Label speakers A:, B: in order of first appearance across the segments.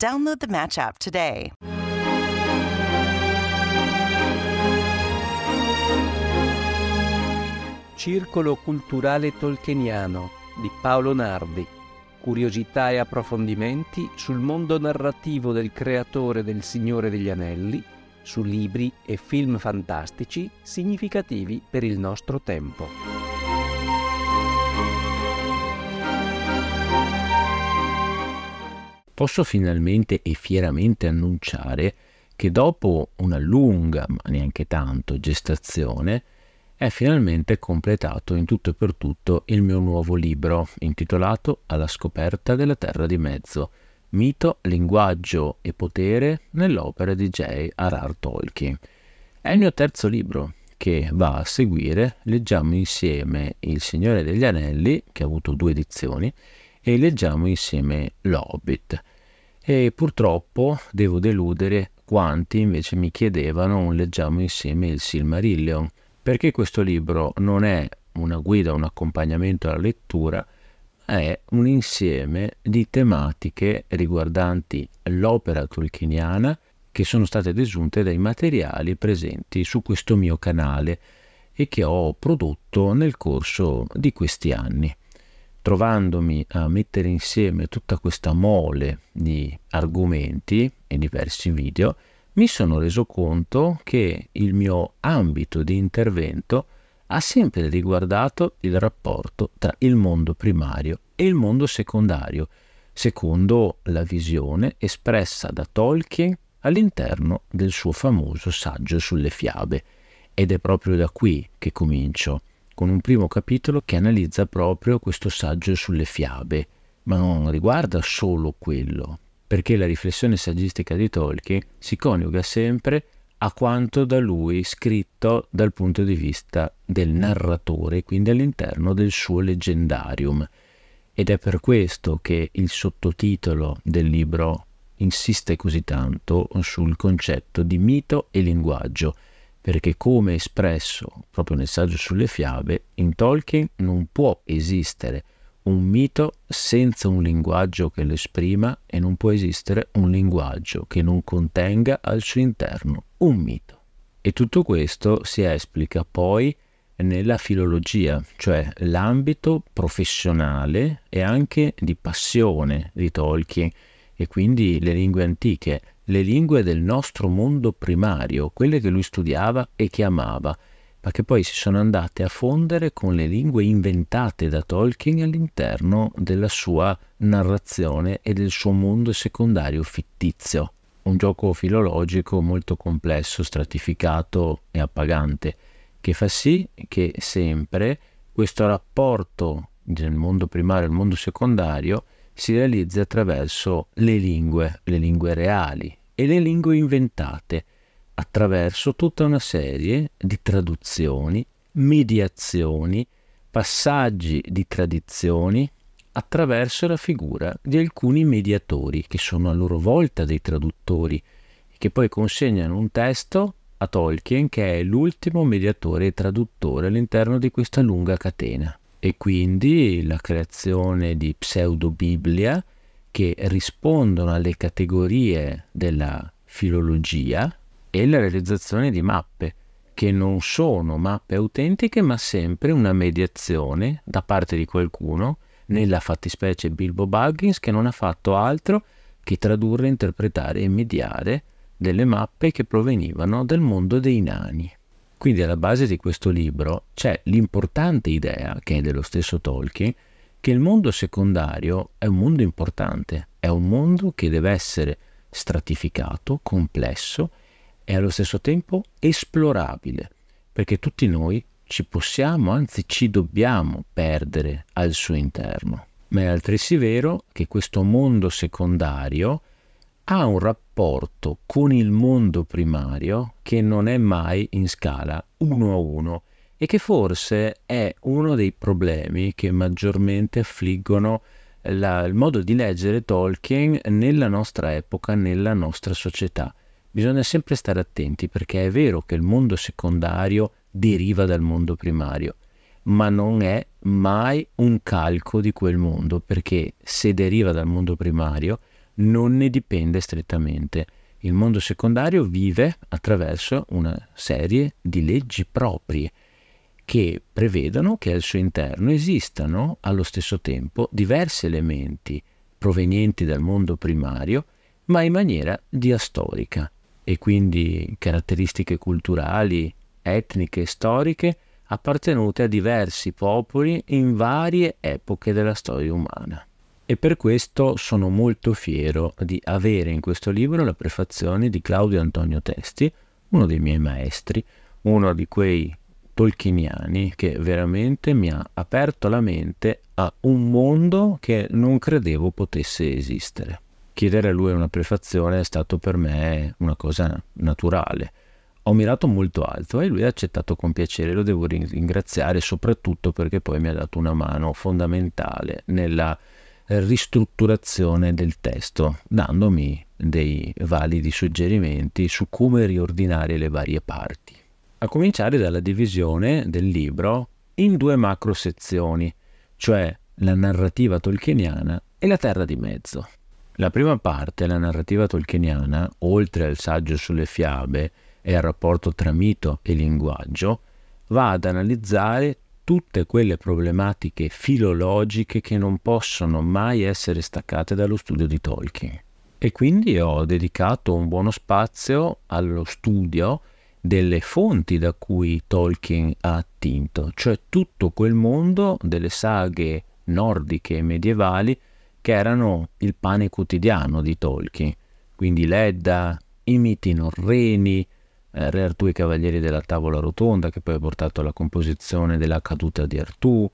A: Download the Match app today.
B: Circolo culturale tolkieniano di Paolo Nardi. Curiosità e approfondimenti sul mondo narrativo del creatore del Signore degli Anelli, su libri e film fantastici significativi per il nostro tempo.
C: Posso finalmente e fieramente annunciare che dopo una lunga, ma neanche tanto, gestazione, è finalmente completato in tutto e per tutto il mio nuovo libro intitolato Alla scoperta della Terra di Mezzo, mito, linguaggio e potere nell'opera di J.R.R. Tolkien. È il mio terzo libro che va a seguire. Leggiamo insieme Il Signore degli Anelli, che ha avuto due edizioni, e leggiamo insieme L'Hobbit. E purtroppo devo deludere quanti invece mi chiedevano un leggiamo insieme il Silmarillion perché questo libro non è una guida, un accompagnamento alla lettura, è un insieme di tematiche riguardanti l'opera tolkieniana che sono state desunte dai materiali presenti su questo mio canale e che ho prodotto nel corso di questi anni. Trovandomi a mettere insieme tutta questa mole di argomenti e diversi video, mi sono reso conto che il mio ambito di intervento ha sempre riguardato il rapporto tra il mondo primario e il mondo secondario, secondo la visione espressa da Tolkien all'interno del suo famoso saggio sulle fiabe. Ed è proprio da qui che comincio, con un primo capitolo che analizza proprio questo saggio sulle fiabe, ma non riguarda solo quello, perché la riflessione saggistica di Tolkien si coniuga sempre a quanto da lui scritto dal punto di vista del narratore, quindi all'interno del suo leggendarium. Ed è per questo che il sottotitolo del libro insiste così tanto sul concetto di mito e linguaggio, perché come espresso proprio nel saggio sulle fiabe, in Tolkien non può esistere un mito senza un linguaggio che lo esprima e non può esistere un linguaggio che non contenga al suo interno un mito. E tutto questo si esplica poi nella filologia, cioè l'ambito professionale e anche di passione di Tolkien e quindi le lingue antiche, le lingue del nostro mondo primario, quelle che lui studiava e che amava ma che poi si sono andate a fondere con le lingue inventate da Tolkien all'interno della sua narrazione e del suo mondo secondario fittizio. Un gioco filologico molto complesso, stratificato e appagante, che fa sì che sempre questo rapporto del mondo primario e il mondo secondario si realizzi attraverso le lingue, le lingue reali e le lingue inventate, attraverso tutta una serie di traduzioni, mediazioni, passaggi di tradizioni attraverso la figura di alcuni mediatori che sono a loro volta dei traduttori che poi consegnano un testo a Tolkien che è l'ultimo mediatore e traduttore all'interno di questa lunga catena e quindi la creazione di pseudo-biblia che rispondono alle categorie della filologia e la realizzazione di mappe, che non sono mappe autentiche ma sempre una mediazione da parte di qualcuno, nella fattispecie Bilbo Buggins, che non ha fatto altro che tradurre, interpretare e mediare delle mappe che provenivano dal mondo dei nani. Quindi alla base di questo libro c'è l'importante idea, che è dello stesso Tolkien, che il mondo secondario è un mondo importante, è un mondo che deve essere stratificato, complesso e allo stesso tempo esplorabile, perché tutti noi ci possiamo, anzi ci dobbiamo perdere al suo interno. Ma è altresì vero che questo mondo secondario ha un rapporto con il mondo primario che non è mai in scala uno a uno e che forse è uno dei problemi che maggiormente affliggono la, il modo di leggere Tolkien nella nostra epoca, nella nostra società. Bisogna sempre stare attenti perché è vero che il mondo secondario deriva dal mondo primario, ma non è mai un calco di quel mondo perché se deriva dal mondo primario non ne dipende strettamente. Il mondo secondario vive attraverso una serie di leggi proprie che prevedono che al suo interno esistano allo stesso tempo diversi elementi provenienti dal mondo primario, ma in maniera diastorica, e quindi caratteristiche culturali, etniche e storiche appartenute a diversi popoli in varie epoche della storia umana. E per questo sono molto fiero di avere in questo libro la prefazione di Claudio Antonio Testi, uno dei miei maestri, uno di quei tolkieniani che veramente mi ha aperto la mente a un mondo che non credevo potesse esistere. Chiedere a lui una prefazione è stato per me una cosa naturale. Ho mirato molto alto e lui ha accettato con piacere, lo devo ringraziare soprattutto perché poi mi ha dato una mano fondamentale nella ristrutturazione del testo, dandomi dei validi suggerimenti su come riordinare le varie parti. A cominciare dalla divisione del libro in due macro sezioni, cioè la narrativa tolkieniana e la terra di mezzo. La prima parte, la narrativa tolkieniana, oltre al saggio sulle fiabe e al rapporto tra mito e linguaggio, va ad analizzare tutte quelle problematiche filologiche che non possono mai essere staccate dallo studio di Tolkien. E quindi ho dedicato un buono spazio allo studio delle fonti da cui Tolkien ha attinto, cioè tutto quel mondo delle saghe nordiche e medievali che erano il pane quotidiano di Tolkien, quindi l'Edda, i miti norreni, Re Artù e i Cavalieri della Tavola Rotonda, che poi ha portato alla composizione della caduta di Artù,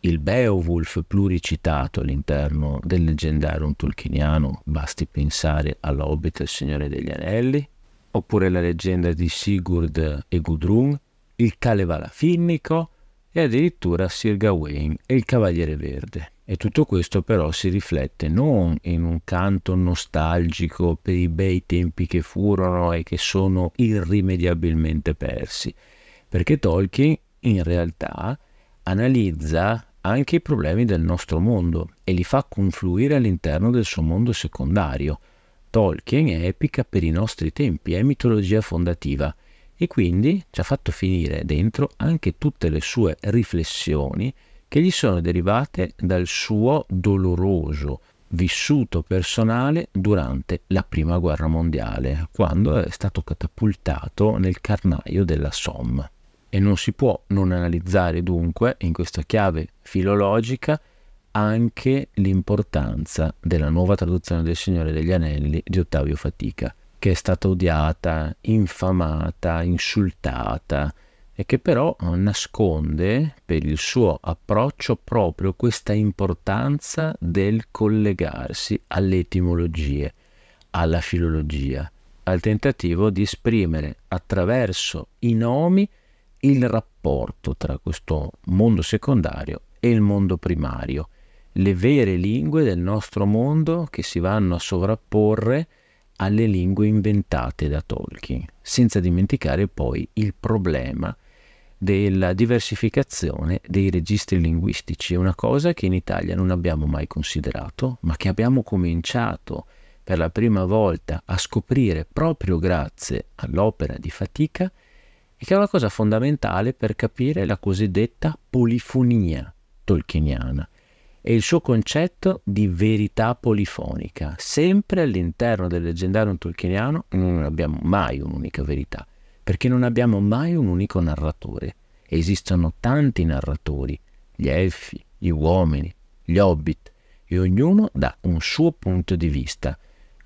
C: il Beowulf pluricitato all'interno del leggendario tolkieniano, basti pensare all'Hobbit e al Signore degli Anelli, oppure la leggenda di Sigurd e Gudrun, il Kalevala finnico e addirittura Sir Gawain e il Cavaliere Verde. E tutto questo però si riflette non in un canto nostalgico per i bei tempi che furono e che sono irrimediabilmente persi, perché Tolkien in realtà analizza anche i problemi del nostro mondo e li fa confluire all'interno del suo mondo secondario. Tolkien è epica per i nostri tempi, è mitologia fondativa e quindi ci ha fatto finire dentro anche tutte le sue riflessioni che gli sono derivate dal suo doloroso vissuto personale durante la prima guerra mondiale, quando è stato catapultato nel carnaio della Somme. E non si può non analizzare dunque, in questa chiave filologica, anche l'importanza della nuova traduzione del Signore degli Anelli di Ottavio Fatica, che è stata odiata, infamata, insultata, e che però nasconde per il suo approccio proprio questa importanza del collegarsi alle etimologie, alla filologia, al tentativo di esprimere attraverso i nomi il rapporto tra questo mondo secondario e il mondo primario, le vere lingue del nostro mondo che si vanno a sovrapporre alle lingue inventate da Tolkien, senza dimenticare poi il problema della diversificazione dei registri linguistici, è una cosa che in Italia non abbiamo mai considerato, ma che abbiamo cominciato per la prima volta a scoprire proprio grazie all'opera di fatica e che è una cosa fondamentale per capire la cosiddetta polifonia tolkieniana. E il suo concetto di verità polifonica. Sempre all'interno del leggendario tolkieniano non abbiamo mai un'unica verità perché non abbiamo mai un unico narratore. Esistono tanti narratori, gli elfi, gli uomini, gli hobbit, e ognuno dà un suo punto di vista,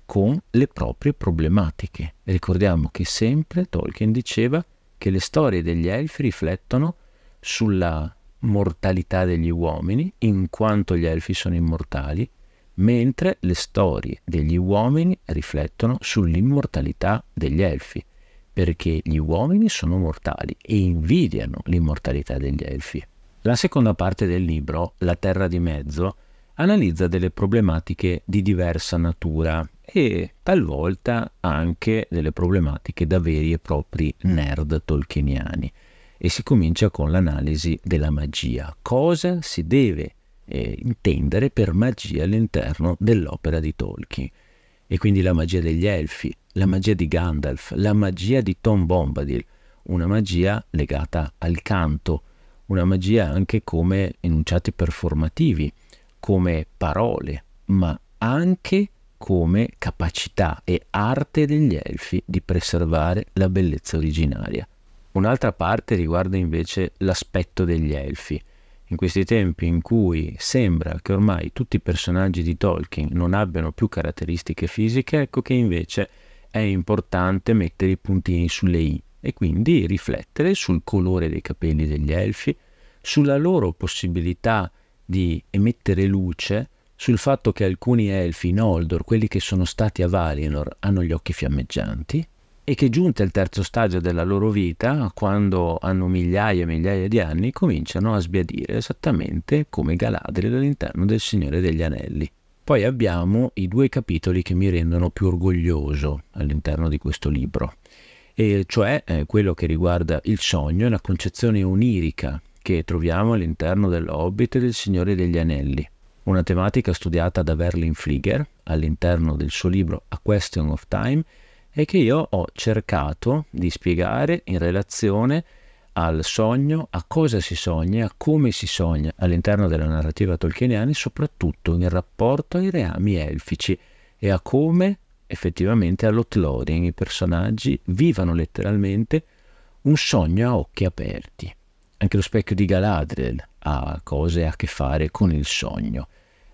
C: con le proprie problematiche. Ricordiamo che sempre Tolkien diceva che le storie degli elfi riflettono sulla mortalità degli uomini, in quanto gli elfi sono immortali, mentre le storie degli uomini riflettono sull'immortalità degli elfi, perché gli uomini sono mortali e invidiano l'immortalità degli elfi. La seconda parte del libro, La Terra di Mezzo, analizza delle problematiche di diversa natura e talvolta anche delle problematiche da veri e propri nerd tolkieniani. E si comincia con l'analisi della magia. Cosa si deve eh, intendere per magia all'interno dell'opera di Tolkien? E quindi la magia degli elfi, la magia di Gandalf, la magia di Tom Bombadil, una magia legata al canto, una magia anche come enunciati performativi, come parole, ma anche come capacità e arte degli elfi di preservare la bellezza originaria. Un'altra parte riguarda invece l'aspetto degli elfi. In questi tempi in cui sembra che ormai tutti i personaggi di Tolkien non abbiano più caratteristiche fisiche, ecco che invece è importante mettere i puntini sulle i e quindi riflettere sul colore dei capelli degli elfi, sulla loro possibilità di emettere luce sul fatto che alcuni elfi in Noldor, quelli che sono stati a Valinor, hanno gli occhi fiammeggianti e che giunti al terzo stadio della loro vita, quando hanno migliaia e migliaia di anni, cominciano a sbiadire esattamente come Galadriel all'interno del Signore degli Anelli. Poi abbiamo i due capitoli che mi rendono più orgoglioso all'interno di questo libro, e cioè eh, quello che riguarda il sogno e la concezione onirica che troviamo all'interno dell'Hobbit e del Signore degli Anelli, una tematica studiata da Verlin Flieger all'interno del suo libro A Question of Time e che io ho cercato di spiegare in relazione al sogno, a cosa si sogna, a come si sogna all'interno della narrativa tolkieniana e soprattutto in rapporto ai reami elfici e a come effettivamente all'Otlorien i personaggi vivano letteralmente un sogno a occhi aperti. Anche lo specchio di Galadriel ha cose a che fare con il sogno.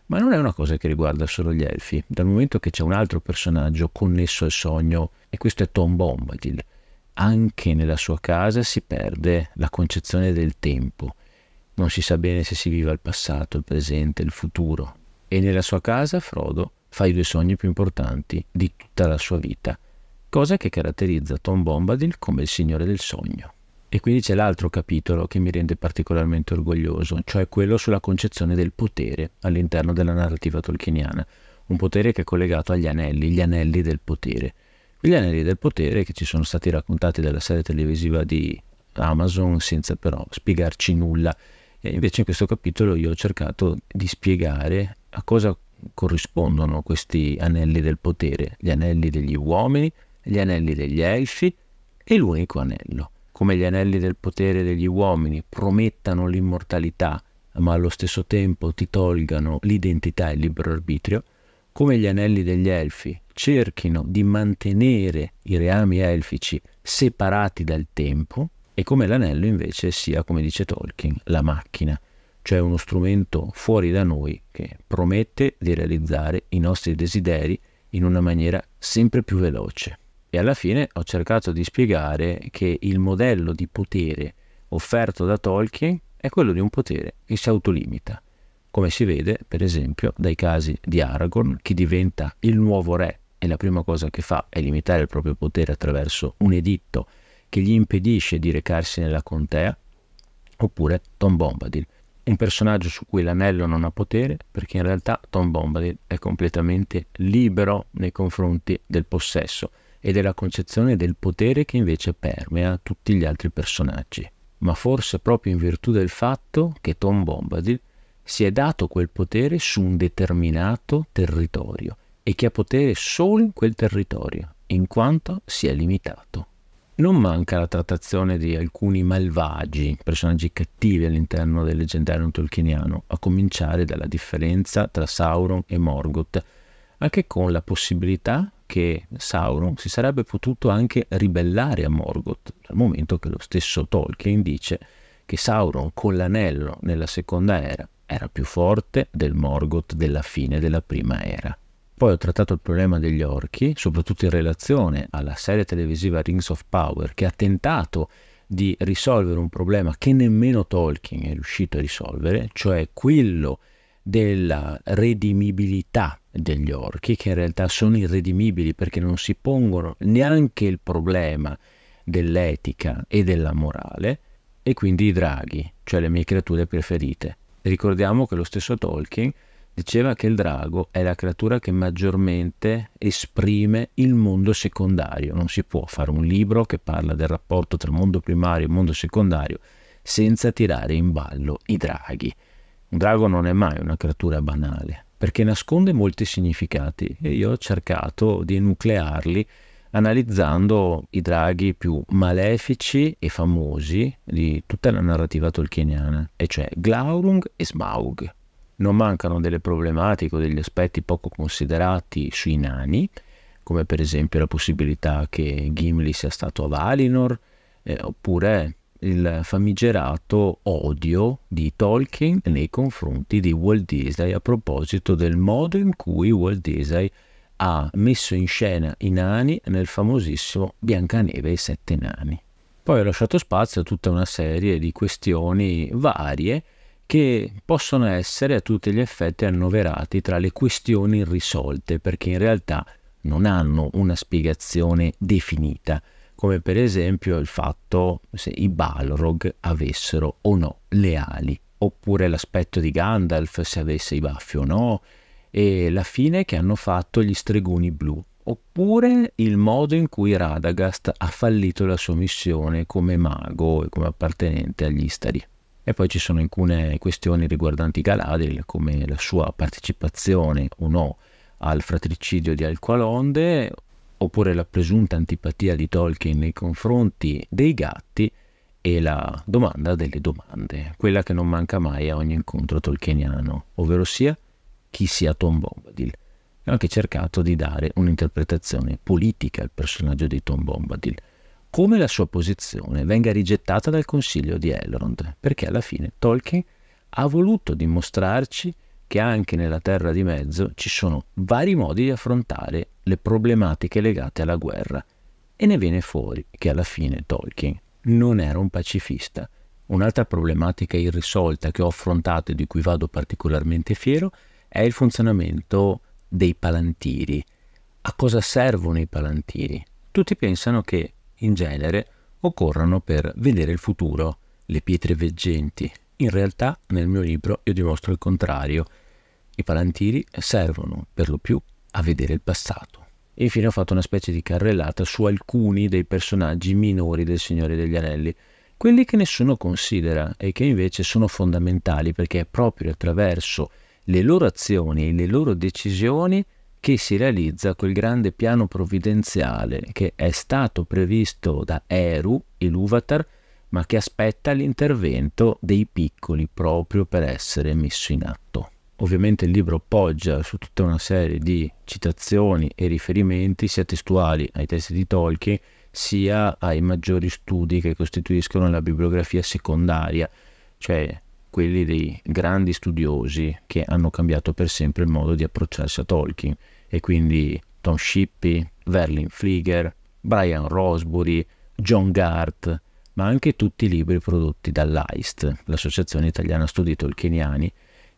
C: Ma non è una cosa che riguarda solo gli elfi, dal momento che c'è un altro personaggio connesso al sogno, e questo è Tom Bombadil. Anche nella sua casa si perde la concezione del tempo. Non si sa bene se si viva il passato, il presente, il futuro. E nella sua casa Frodo fa i due sogni più importanti di tutta la sua vita, cosa che caratterizza Tom Bombadil come il signore del sogno. E quindi c'è l'altro capitolo che mi rende particolarmente orgoglioso, cioè quello sulla concezione del potere all'interno della narrativa tolkieniana, un potere che è collegato agli anelli, gli anelli del potere. Gli anelli del potere che ci sono stati raccontati dalla serie televisiva di Amazon senza però spiegarci nulla. E invece in questo capitolo io ho cercato di spiegare a cosa corrispondono questi anelli del potere, gli anelli degli uomini, gli anelli degli elfi e l'unico anello come gli anelli del potere degli uomini promettano l'immortalità, ma allo stesso tempo ti tolgano l'identità e il libero arbitrio, come gli anelli degli elfi cerchino di mantenere i reami elfici separati dal tempo, e come l'anello invece sia, come dice Tolkien, la macchina, cioè uno strumento fuori da noi che promette di realizzare i nostri desideri in una maniera sempre più veloce. E alla fine ho cercato di spiegare che il modello di potere offerto da Tolkien è quello di un potere che si autolimita, come si vede per esempio dai casi di Aragorn che diventa il nuovo re e la prima cosa che fa è limitare il proprio potere attraverso un editto che gli impedisce di recarsi nella contea, oppure Tom Bombadil, un personaggio su cui l'anello non ha potere perché in realtà Tom Bombadil è completamente libero nei confronti del possesso e della concezione del potere che invece permea tutti gli altri personaggi. Ma forse proprio in virtù del fatto che Tom Bombadil si è dato quel potere su un determinato territorio e che ha potere solo in quel territorio, in quanto si è limitato. Non manca la trattazione di alcuni malvagi, personaggi cattivi all'interno del leggendario tolkieniano, a cominciare dalla differenza tra Sauron e Morgoth, anche con la possibilità che Sauron si sarebbe potuto anche ribellare a Morgoth, dal momento che lo stesso Tolkien dice che Sauron con l'anello nella seconda era era più forte del Morgoth della fine della prima era. Poi ho trattato il problema degli orchi, soprattutto in relazione alla serie televisiva Rings of Power, che ha tentato di risolvere un problema che nemmeno Tolkien è riuscito a risolvere, cioè quello della redimibilità degli orchi, che in realtà sono irredimibili perché non si pongono neanche il problema dell'etica e della morale, e quindi i draghi, cioè le mie creature preferite. Ricordiamo che lo stesso Tolkien diceva che il drago è la creatura che maggiormente esprime il mondo secondario. Non si può fare un libro che parla del rapporto tra mondo primario e mondo secondario senza tirare in ballo i draghi. Un drago non è mai una creatura banale, perché nasconde molti significati e io ho cercato di nuclearli analizzando i draghi più malefici e famosi di tutta la narrativa tolkieniana, e cioè Glaurung e Smaug. Non mancano delle problematiche o degli aspetti poco considerati sui nani, come per esempio la possibilità che Gimli sia stato a Valinor, eh, oppure il famigerato odio di Tolkien nei confronti di Walt Disney a proposito del modo in cui Walt Disney ha messo in scena i nani nel famosissimo Biancaneve e i sette nani. Poi ho lasciato spazio a tutta una serie di questioni varie che possono essere a tutti gli effetti annoverati tra le questioni irrisolte perché in realtà non hanno una spiegazione definita, come per esempio il fatto se i Balrog avessero o no le ali, oppure l'aspetto di Gandalf se avesse i baffi o no, e la fine che hanno fatto gli stregoni blu, oppure il modo in cui Radagast ha fallito la sua missione come mago e come appartenente agli Istari. E poi ci sono alcune questioni riguardanti Galadriel, come la sua partecipazione o no al fratricidio di Alqualonde, oppure la presunta antipatia di Tolkien nei confronti dei gatti e la domanda delle domande, quella che non manca mai a ogni incontro tolkieniano, ovvero sia chi sia Tom Bombadil. Ho anche cercato di dare un'interpretazione politica al personaggio di Tom Bombadil, come la sua posizione venga rigettata dal consiglio di Elrond, perché alla fine Tolkien ha voluto dimostrarci che anche nella Terra di Mezzo ci sono vari modi di affrontare le problematiche legate alla guerra e ne viene fuori che alla fine Tolkien non era un pacifista. Un'altra problematica irrisolta che ho affrontato e di cui vado particolarmente fiero è il funzionamento dei palantiri. A cosa servono i palantiri? Tutti pensano che, in genere, occorrano per vedere il futuro, le pietre veggenti. In realtà, nel mio libro, io dimostro il contrario. I palantiri servono, per lo più, a vedere il passato. E infine ho fatto una specie di carrellata su alcuni dei personaggi minori del Signore degli Anelli, quelli che nessuno considera e che invece sono fondamentali perché è proprio attraverso le loro azioni e le loro decisioni che si realizza quel grande piano provvidenziale che è stato previsto da Eru, l'Uvatar, ma che aspetta l'intervento dei piccoli proprio per essere messo in atto. Ovviamente il libro poggia su tutta una serie di citazioni e riferimenti sia testuali ai testi di Tolkien sia ai maggiori studi che costituiscono la bibliografia secondaria, cioè quelli dei grandi studiosi che hanno cambiato per sempre il modo di approcciarsi a Tolkien e quindi Tom Shippey, Verlin Flieger, Brian Rosbury, John Gart, ma anche tutti i libri prodotti dall'AIST, l'Associazione Italiana Studi Tolkieniani,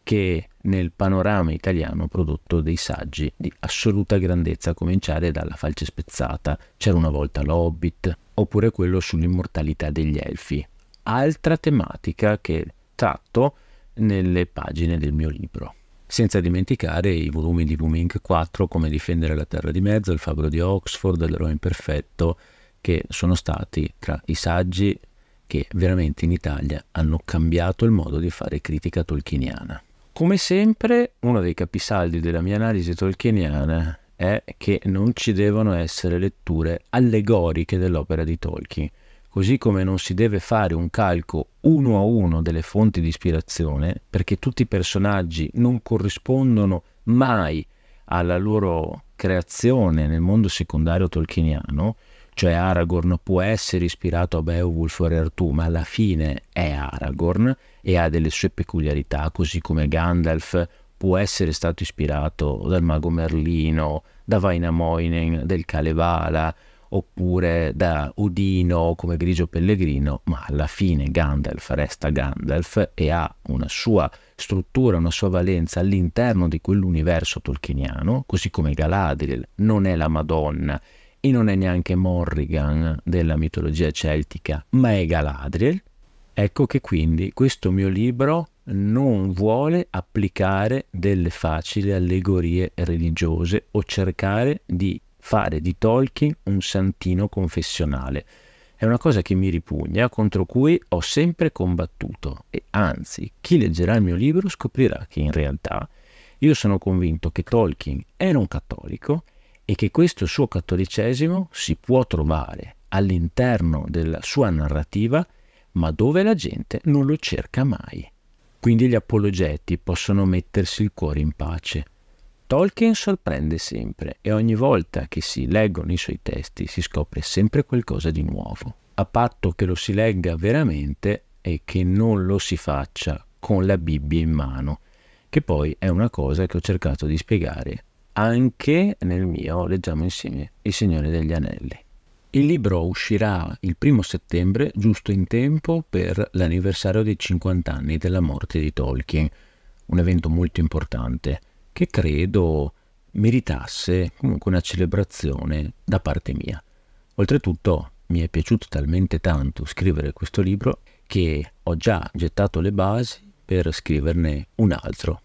C: che nel panorama italiano ha prodotto dei saggi di assoluta grandezza, a cominciare dalla Falce Spezzata, C'era una volta l'Hobbit, oppure quello sull'immortalità degli Elfi. Altra tematica che tratto nelle pagine del mio libro. Senza dimenticare i volumi di Booming 4 come Difendere la Terra di Mezzo, Il Fabbro di Oxford, L'Eroe Imperfetto, che sono stati tra i saggi che veramente in Italia hanno cambiato il modo di fare critica tolkieniana. Come sempre, uno dei capisaldi della mia analisi tolkieniana è che non ci devono essere letture allegoriche dell'opera di Tolkien così come non si deve fare un calco uno a uno delle fonti di ispirazione, perché tutti i personaggi non corrispondono mai alla loro creazione nel mondo secondario tolkieniano, cioè Aragorn può essere ispirato a Beowulf o Artù, ma alla fine è Aragorn e ha delle sue peculiarità, così come Gandalf può essere stato ispirato dal mago Merlino, da Vainamoinen, del Kalevala, oppure da Udino come Grigio Pellegrino, ma alla fine Gandalf resta Gandalf e ha una sua struttura, una sua valenza all'interno di quell'universo tolkieniano, così come Galadriel non è la Madonna e non è neanche Morrigan della mitologia celtica, ma è Galadriel. Ecco che quindi questo mio libro non vuole applicare delle facili allegorie religiose o cercare di fare di Tolkien un santino confessionale. È una cosa che mi ripugna, contro cui ho sempre combattuto e anzi, chi leggerà il mio libro scoprirà che in realtà io sono convinto che Tolkien era un cattolico e che questo suo cattolicesimo si può trovare all'interno della sua narrativa, ma dove la gente non lo cerca mai. Quindi gli apologeti possono mettersi il cuore in pace. Tolkien sorprende sempre e ogni volta che si leggono i suoi testi si scopre sempre qualcosa di nuovo, a patto che lo si legga veramente e che non lo si faccia con la Bibbia in mano, che poi è una cosa che ho cercato di spiegare anche nel mio Leggiamo insieme Il Signore degli Anelli. Il libro uscirà il primo settembre, giusto in tempo per l'anniversario dei 50 anni della morte di Tolkien, un evento molto importante che credo meritasse comunque una celebrazione da parte mia. Oltretutto mi è piaciuto talmente tanto scrivere questo libro che ho già gettato le basi per scriverne un altro